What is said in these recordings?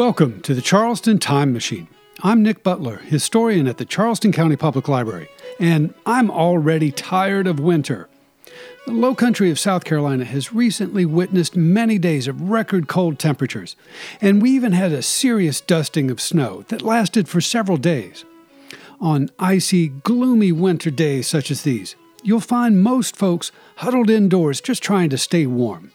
Welcome to the Charleston Time Machine. I'm Nick Butler, historian at the Charleston County Public Library, and I'm already tired of winter. The low country of South Carolina has recently witnessed many days of record cold temperatures, and we even had a serious dusting of snow that lasted for several days. On icy, gloomy winter days such as these, you'll find most folks huddled indoors just trying to stay warm.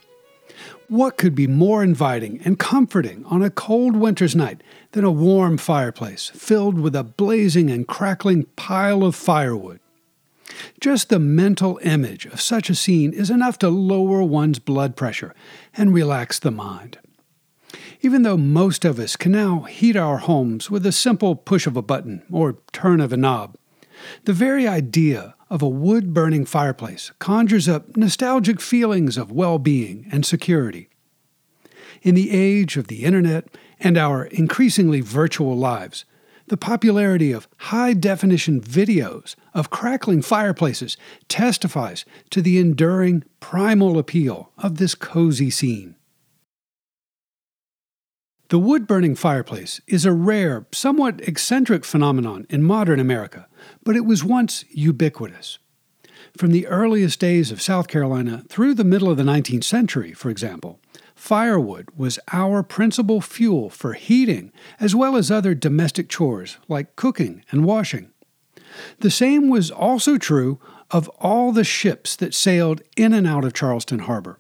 What could be more inviting and comforting on a cold winter's night than a warm fireplace filled with a blazing and crackling pile of firewood? Just the mental image of such a scene is enough to lower one's blood pressure and relax the mind. Even though most of us can now heat our homes with a simple push of a button or turn of a knob, the very idea of a wood burning fireplace conjures up nostalgic feelings of well being and security. In the age of the internet and our increasingly virtual lives, the popularity of high definition videos of crackling fireplaces testifies to the enduring primal appeal of this cozy scene. The wood burning fireplace is a rare, somewhat eccentric phenomenon in modern America, but it was once ubiquitous. From the earliest days of South Carolina through the middle of the 19th century, for example, firewood was our principal fuel for heating as well as other domestic chores like cooking and washing. The same was also true of all the ships that sailed in and out of Charleston Harbor.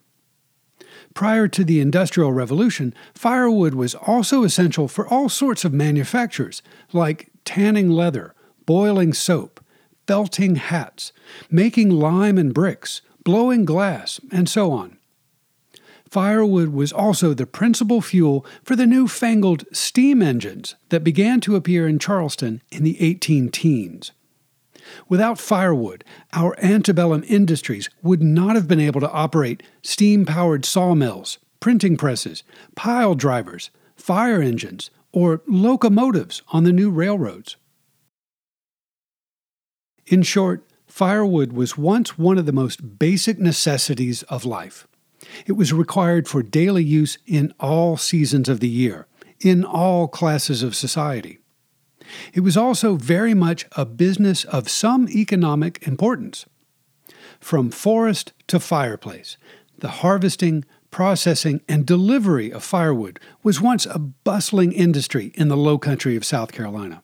Prior to the Industrial Revolution, firewood was also essential for all sorts of manufactures, like tanning leather, boiling soap, felting hats, making lime and bricks, blowing glass, and so on. Firewood was also the principal fuel for the new-fangled steam engines that began to appear in Charleston in the 18 teens. Without firewood, our antebellum industries would not have been able to operate steam powered sawmills, printing presses, pile drivers, fire engines, or locomotives on the new railroads. In short, firewood was once one of the most basic necessities of life. It was required for daily use in all seasons of the year, in all classes of society. It was also very much a business of some economic importance. From forest to fireplace, the harvesting, processing, and delivery of firewood was once a bustling industry in the low country of South Carolina.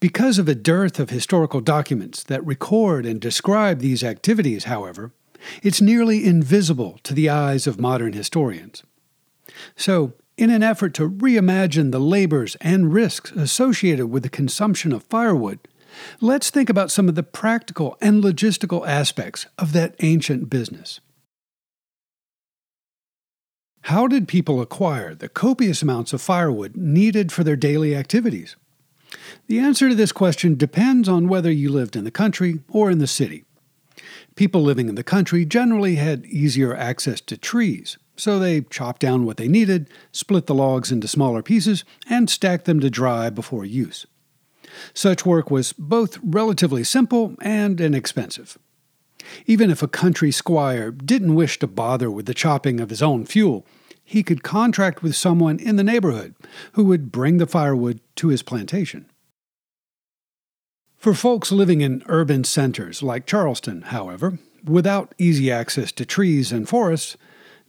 Because of a dearth of historical documents that record and describe these activities, however, it's nearly invisible to the eyes of modern historians. So, in an effort to reimagine the labors and risks associated with the consumption of firewood, let's think about some of the practical and logistical aspects of that ancient business. How did people acquire the copious amounts of firewood needed for their daily activities? The answer to this question depends on whether you lived in the country or in the city. People living in the country generally had easier access to trees, so they chopped down what they needed, split the logs into smaller pieces, and stacked them to dry before use. Such work was both relatively simple and inexpensive. Even if a country squire didn't wish to bother with the chopping of his own fuel, he could contract with someone in the neighborhood who would bring the firewood to his plantation. For folks living in urban centers like Charleston, however, without easy access to trees and forests,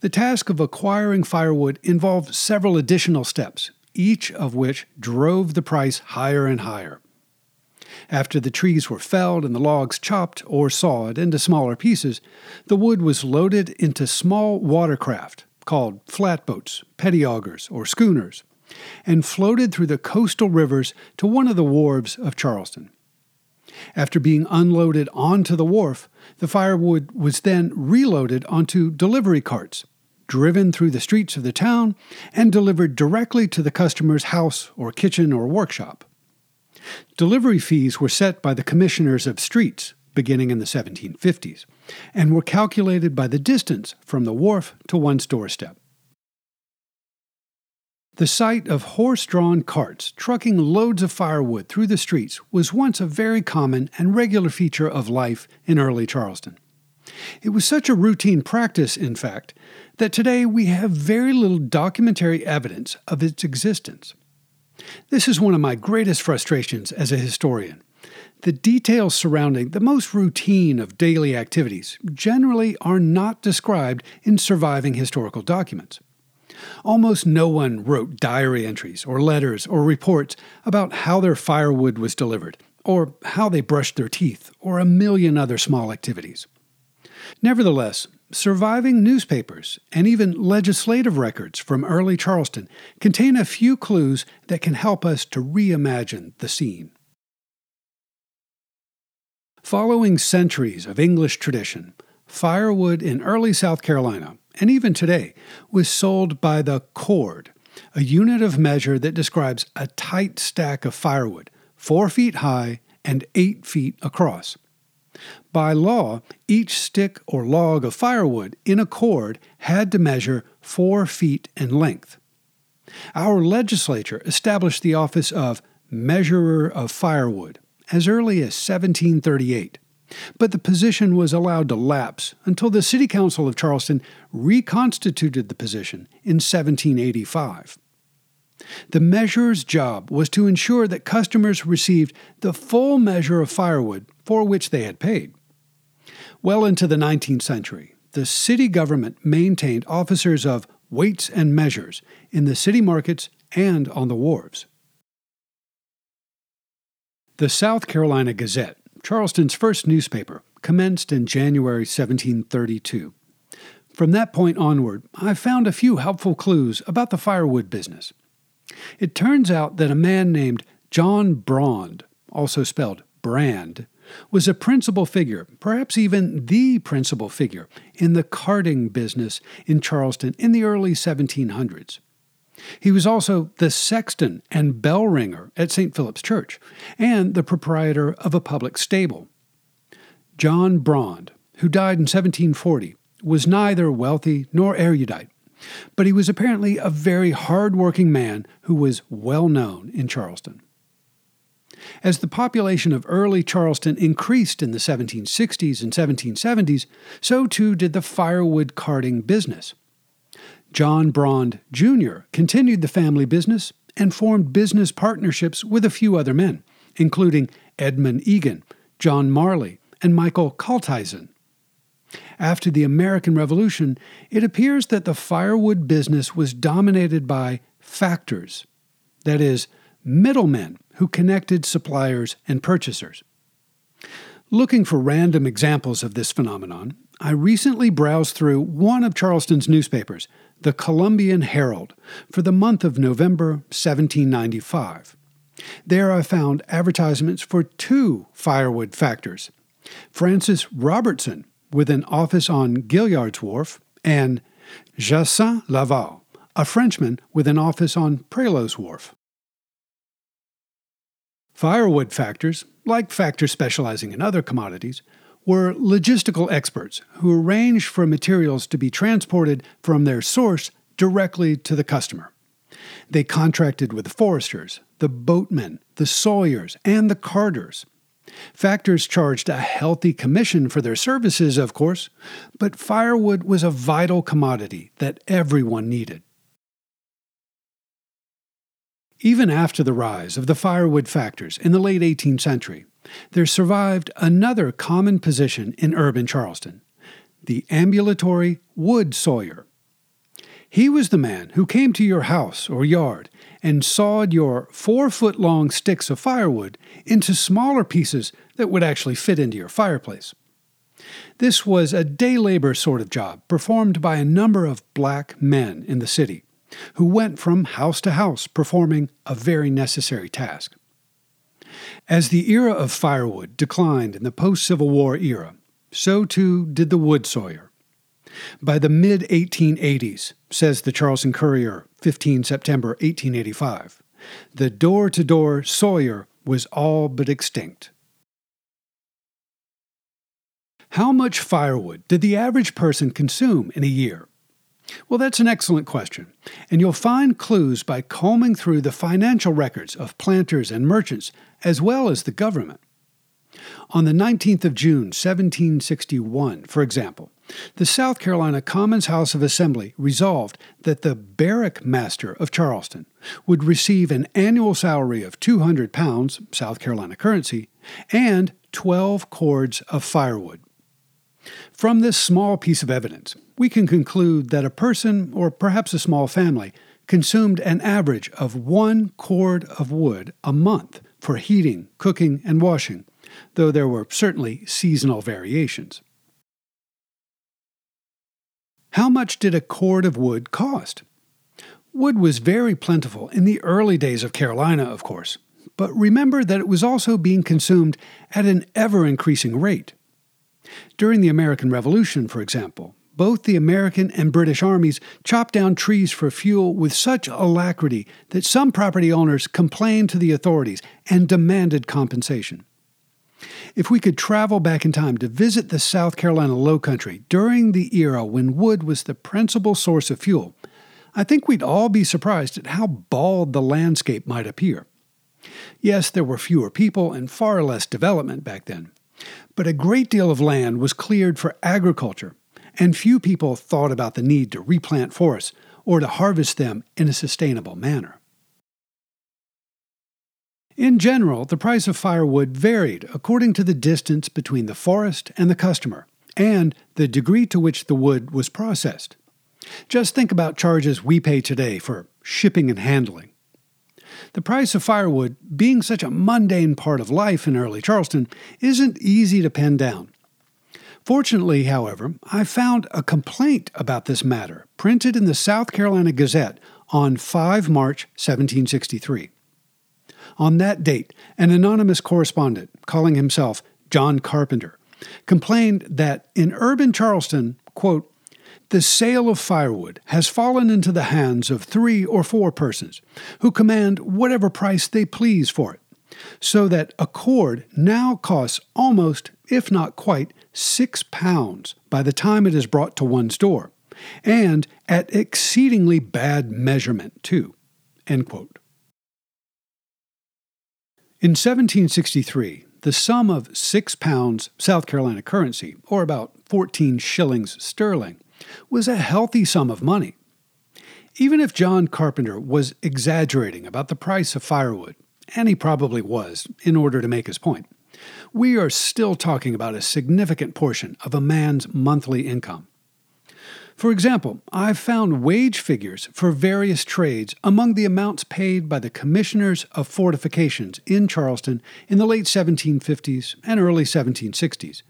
the task of acquiring firewood involved several additional steps, each of which drove the price higher and higher. After the trees were felled and the logs chopped or sawed into smaller pieces, the wood was loaded into small watercraft called flatboats, petty augers, or schooners, and floated through the coastal rivers to one of the wharves of Charleston. After being unloaded onto the wharf, the firewood was then reloaded onto delivery carts driven through the streets of the town, and delivered directly to the customer's house or kitchen or workshop. Delivery fees were set by the commissioners of streets beginning in the 1750s and were calculated by the distance from the wharf to one's doorstep. The sight of horse drawn carts trucking loads of firewood through the streets was once a very common and regular feature of life in early Charleston. It was such a routine practice, in fact, that today we have very little documentary evidence of its existence. This is one of my greatest frustrations as a historian. The details surrounding the most routine of daily activities generally are not described in surviving historical documents. Almost no one wrote diary entries or letters or reports about how their firewood was delivered, or how they brushed their teeth, or a million other small activities. Nevertheless, surviving newspapers and even legislative records from early Charleston contain a few clues that can help us to reimagine the scene. Following centuries of English tradition, firewood in early South Carolina, and even today, was sold by the cord, a unit of measure that describes a tight stack of firewood, four feet high and eight feet across. By law, each stick or log of firewood in a cord had to measure four feet in length. Our legislature established the office of Measurer of Firewood as early as 1738, but the position was allowed to lapse until the City Council of Charleston reconstituted the position in 1785. The measurer's job was to ensure that customers received the full measure of firewood for which they had paid. Well into the 19th century, the city government maintained officers of weights and measures in the city markets and on the wharves. The South Carolina Gazette, Charleston's first newspaper, commenced in January 1732. From that point onward, I found a few helpful clues about the firewood business. It turns out that a man named John Brand, also spelled Brond, was a principal figure, perhaps even the principal figure, in the carting business in Charleston in the early 1700s. He was also the sexton and bell ringer at St. Philip's Church, and the proprietor of a public stable. John Brond, who died in 1740, was neither wealthy nor erudite, but he was apparently a very hard working man who was well known in Charleston. As the population of early Charleston increased in the 1760s and 1770s, so too did the firewood carting business. John Brond, Jr. continued the family business and formed business partnerships with a few other men, including Edmund Egan, John Marley, and Michael Kalteisen. After the American Revolution, it appears that the firewood business was dominated by factors, that is, middlemen who connected suppliers and purchasers. Looking for random examples of this phenomenon, I recently browsed through one of Charleston's newspapers, the Columbian Herald, for the month of November 1795. There I found advertisements for two firewood factors Francis Robertson, with an office on Gaillard's Wharf, and Jacin Laval, a Frenchman with an office on Prioleau's Wharf. Firewood factors, like factors specializing in other commodities, were logistical experts who arranged for materials to be transported from their source directly to the customer. They contracted with the foresters, the boatmen, the sawyers, and the carters. Factors charged a healthy commission for their services, of course, but firewood was a vital commodity that everyone needed. Even after the rise of the firewood factors in the late 18th century, there survived another common position in urban Charleston the ambulatory wood sawyer. He was the man who came to your house or yard and sawed your four foot long sticks of firewood into smaller pieces that would actually fit into your fireplace. This was a day labor sort of job performed by a number of black men in the city who went from house to house performing a very necessary task. As the era of firewood declined in the post Civil War era, so too did the wood sawyer. By the mid 1880s, says the Charleston Courier, 15 September 1885, the door to door sawyer was all but extinct. How much firewood did the average person consume in a year? Well, that's an excellent question, and you'll find clues by combing through the financial records of planters and merchants, as well as the government. On the 19th of June, 1761, for example, the South Carolina Commons House of Assembly resolved that the barrack master of Charleston would receive an annual salary of 200 pounds, South Carolina currency, and 12 cords of firewood. From this small piece of evidence, we can conclude that a person, or perhaps a small family, consumed an average of one cord of wood a month for heating, cooking, and washing, though there were certainly seasonal variations. How much did a cord of wood cost? Wood was very plentiful in the early days of Carolina, of course, but remember that it was also being consumed at an ever increasing rate. During the American Revolution, for example, both the American and British armies chopped down trees for fuel with such alacrity that some property owners complained to the authorities and demanded compensation. If we could travel back in time to visit the South Carolina Low Country during the era when wood was the principal source of fuel, I think we'd all be surprised at how bald the landscape might appear. Yes, there were fewer people and far less development back then, but a great deal of land was cleared for agriculture, and few people thought about the need to replant forests or to harvest them in a sustainable manner. In general, the price of firewood varied according to the distance between the forest and the customer, and the degree to which the wood was processed. Just think about charges we pay today for shipping and handling. The price of firewood, being such a mundane part of life in early Charleston, isn't easy to pin down. Fortunately, however, I found a complaint about this matter printed in the South Carolina Gazette on 5 March 1763. On that date, an anonymous correspondent, calling himself John Carpenter, complained that in urban Charleston, quote, the sale of firewood has fallen into the hands of three or four persons who command whatever price they please for it, so that a cord now costs almost, if not quite, six pounds by the time it is brought to one's door, and at exceedingly bad measurement, too. End quote. In 1763, the sum of six pounds South Carolina currency, or about 14 shillings sterling, was a healthy sum of money. Even if John Carpenter was exaggerating about the price of firewood, and he probably was in order to make his point, we are still talking about a significant portion of a man's monthly income. For example, I've found wage figures for various trades among the amounts paid by the commissioners of fortifications in Charleston in the late 1750s and early 1760s,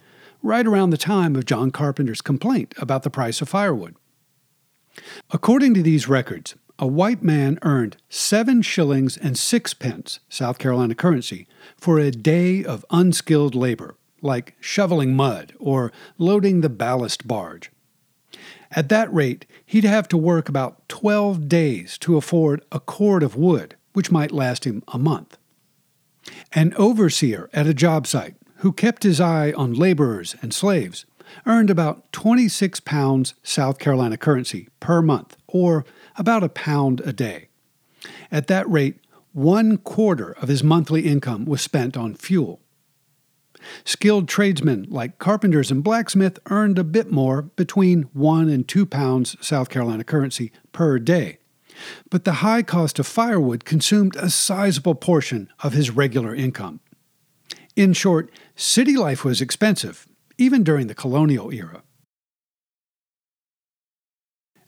right around the time of John Carpenter's complaint about the price of firewood. According to these records, a white man earned seven shillings and sixpence South Carolina currency for a day of unskilled labor, like shoveling mud or loading the ballast barge. At that rate, he'd have to work about 12 days to afford a cord of wood, which might last him a month. An overseer at a job site who kept his eye on laborers and slaves earned about 26 pounds South Carolina currency per month, or about a pound a day. At that rate, one quarter of his monthly income was spent on fuel. Skilled tradesmen like carpenters and blacksmiths earned a bit more, between one and two pounds South Carolina currency per day. But the high cost of firewood consumed a sizable portion of his regular income. In short, city life was expensive, even during the colonial era.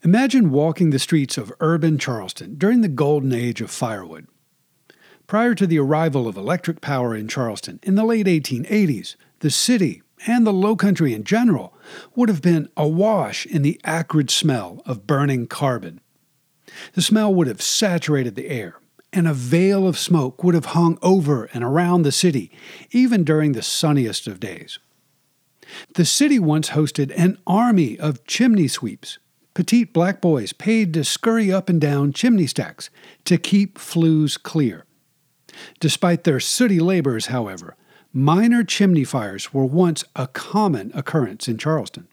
Imagine walking the streets of urban Charleston during the golden age of firewood. Prior to the arrival of electric power in Charleston in the late 1880s, the city and the low country in general would have been awash in the acrid smell of burning carbon. The smell would have saturated the air, and a veil of smoke would have hung over and around the city, even during the sunniest of days. The city once hosted an army of chimney sweeps, petite black boys paid to scurry up and down chimney stacks to keep flues clear. Despite their sooty labors, however, minor chimney fires were once a common occurrence in Charleston.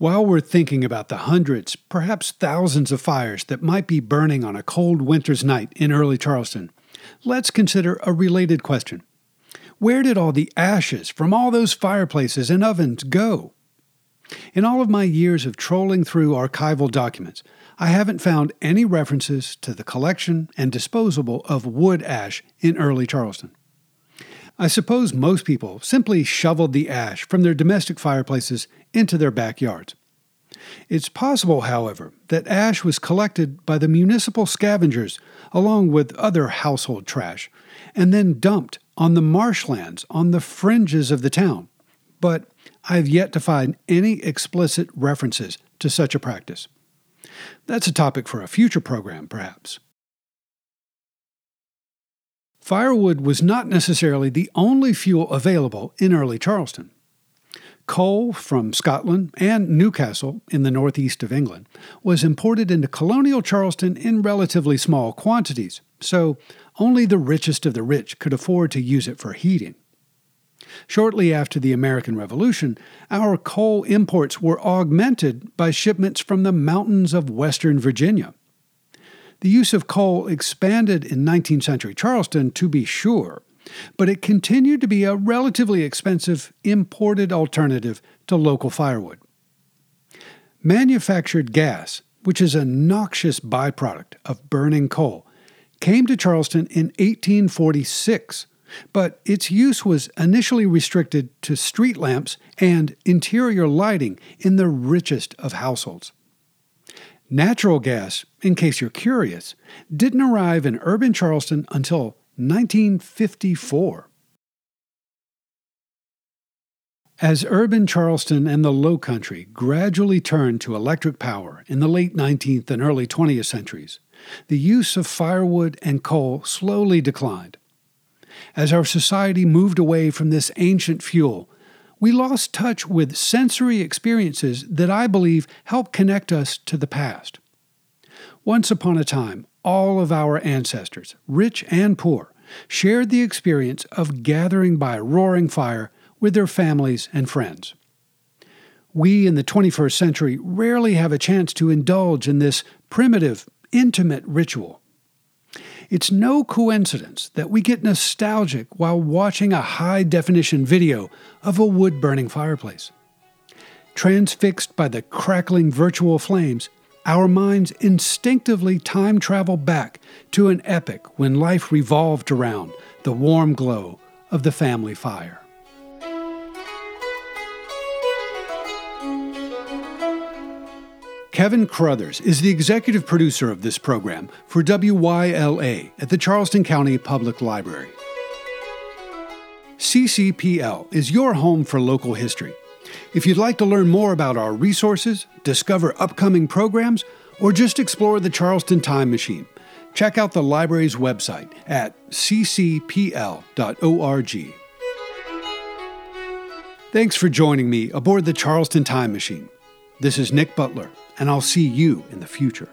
While we're thinking about the hundreds, perhaps thousands of fires that might be burning on a cold winter's night in early Charleston, let's consider a related question Where did all the ashes from all those fireplaces and ovens go? In all of my years of trolling through archival documents, I haven't found any references to the collection and disposal of wood ash in early Charleston. I suppose most people simply shoveled the ash from their domestic fireplaces into their backyards. It's possible, however, that ash was collected by the municipal scavengers along with other household trash and then dumped on the marshlands on the fringes of the town. But I've yet to find any explicit references to such a practice. That's a topic for a future program, perhaps. Firewood was not necessarily the only fuel available in early Charleston. Coal from Scotland and Newcastle in the northeast of England was imported into colonial Charleston in relatively small quantities, so only the richest of the rich could afford to use it for heating. Shortly after the American Revolution, our coal imports were augmented by shipments from the mountains of western Virginia. The use of coal expanded in 19th century Charleston, to be sure, but it continued to be a relatively expensive imported alternative to local firewood. Manufactured gas, which is a noxious byproduct of burning coal, came to Charleston in 1846 but its use was initially restricted to street lamps and interior lighting in the richest of households. Natural gas, in case you're curious, didn't arrive in urban Charleston until 1954. As urban Charleston and the Low Country gradually turned to electric power in the late 19th and early 20th centuries, the use of firewood and coal slowly declined as our society moved away from this ancient fuel, we lost touch with sensory experiences that I believe help connect us to the past. Once upon a time, all of our ancestors, rich and poor, shared the experience of gathering by a roaring fire with their families and friends. We in the 21st century rarely have a chance to indulge in this primitive, intimate ritual. It's no coincidence that we get nostalgic while watching a high definition video of a wood burning fireplace. Transfixed by the crackling virtual flames, our minds instinctively time travel back to an epoch when life revolved around the warm glow of the family fire. Kevin Crothers is the executive producer of this program for WYLA at the Charleston County Public Library. CCPL is your home for local history. If you'd like to learn more about our resources, discover upcoming programs, or just explore the Charleston Time Machine, check out the library's website at ccpl.org. Thanks for joining me aboard the Charleston Time Machine. This is Nick Butler and I'll see you in the future.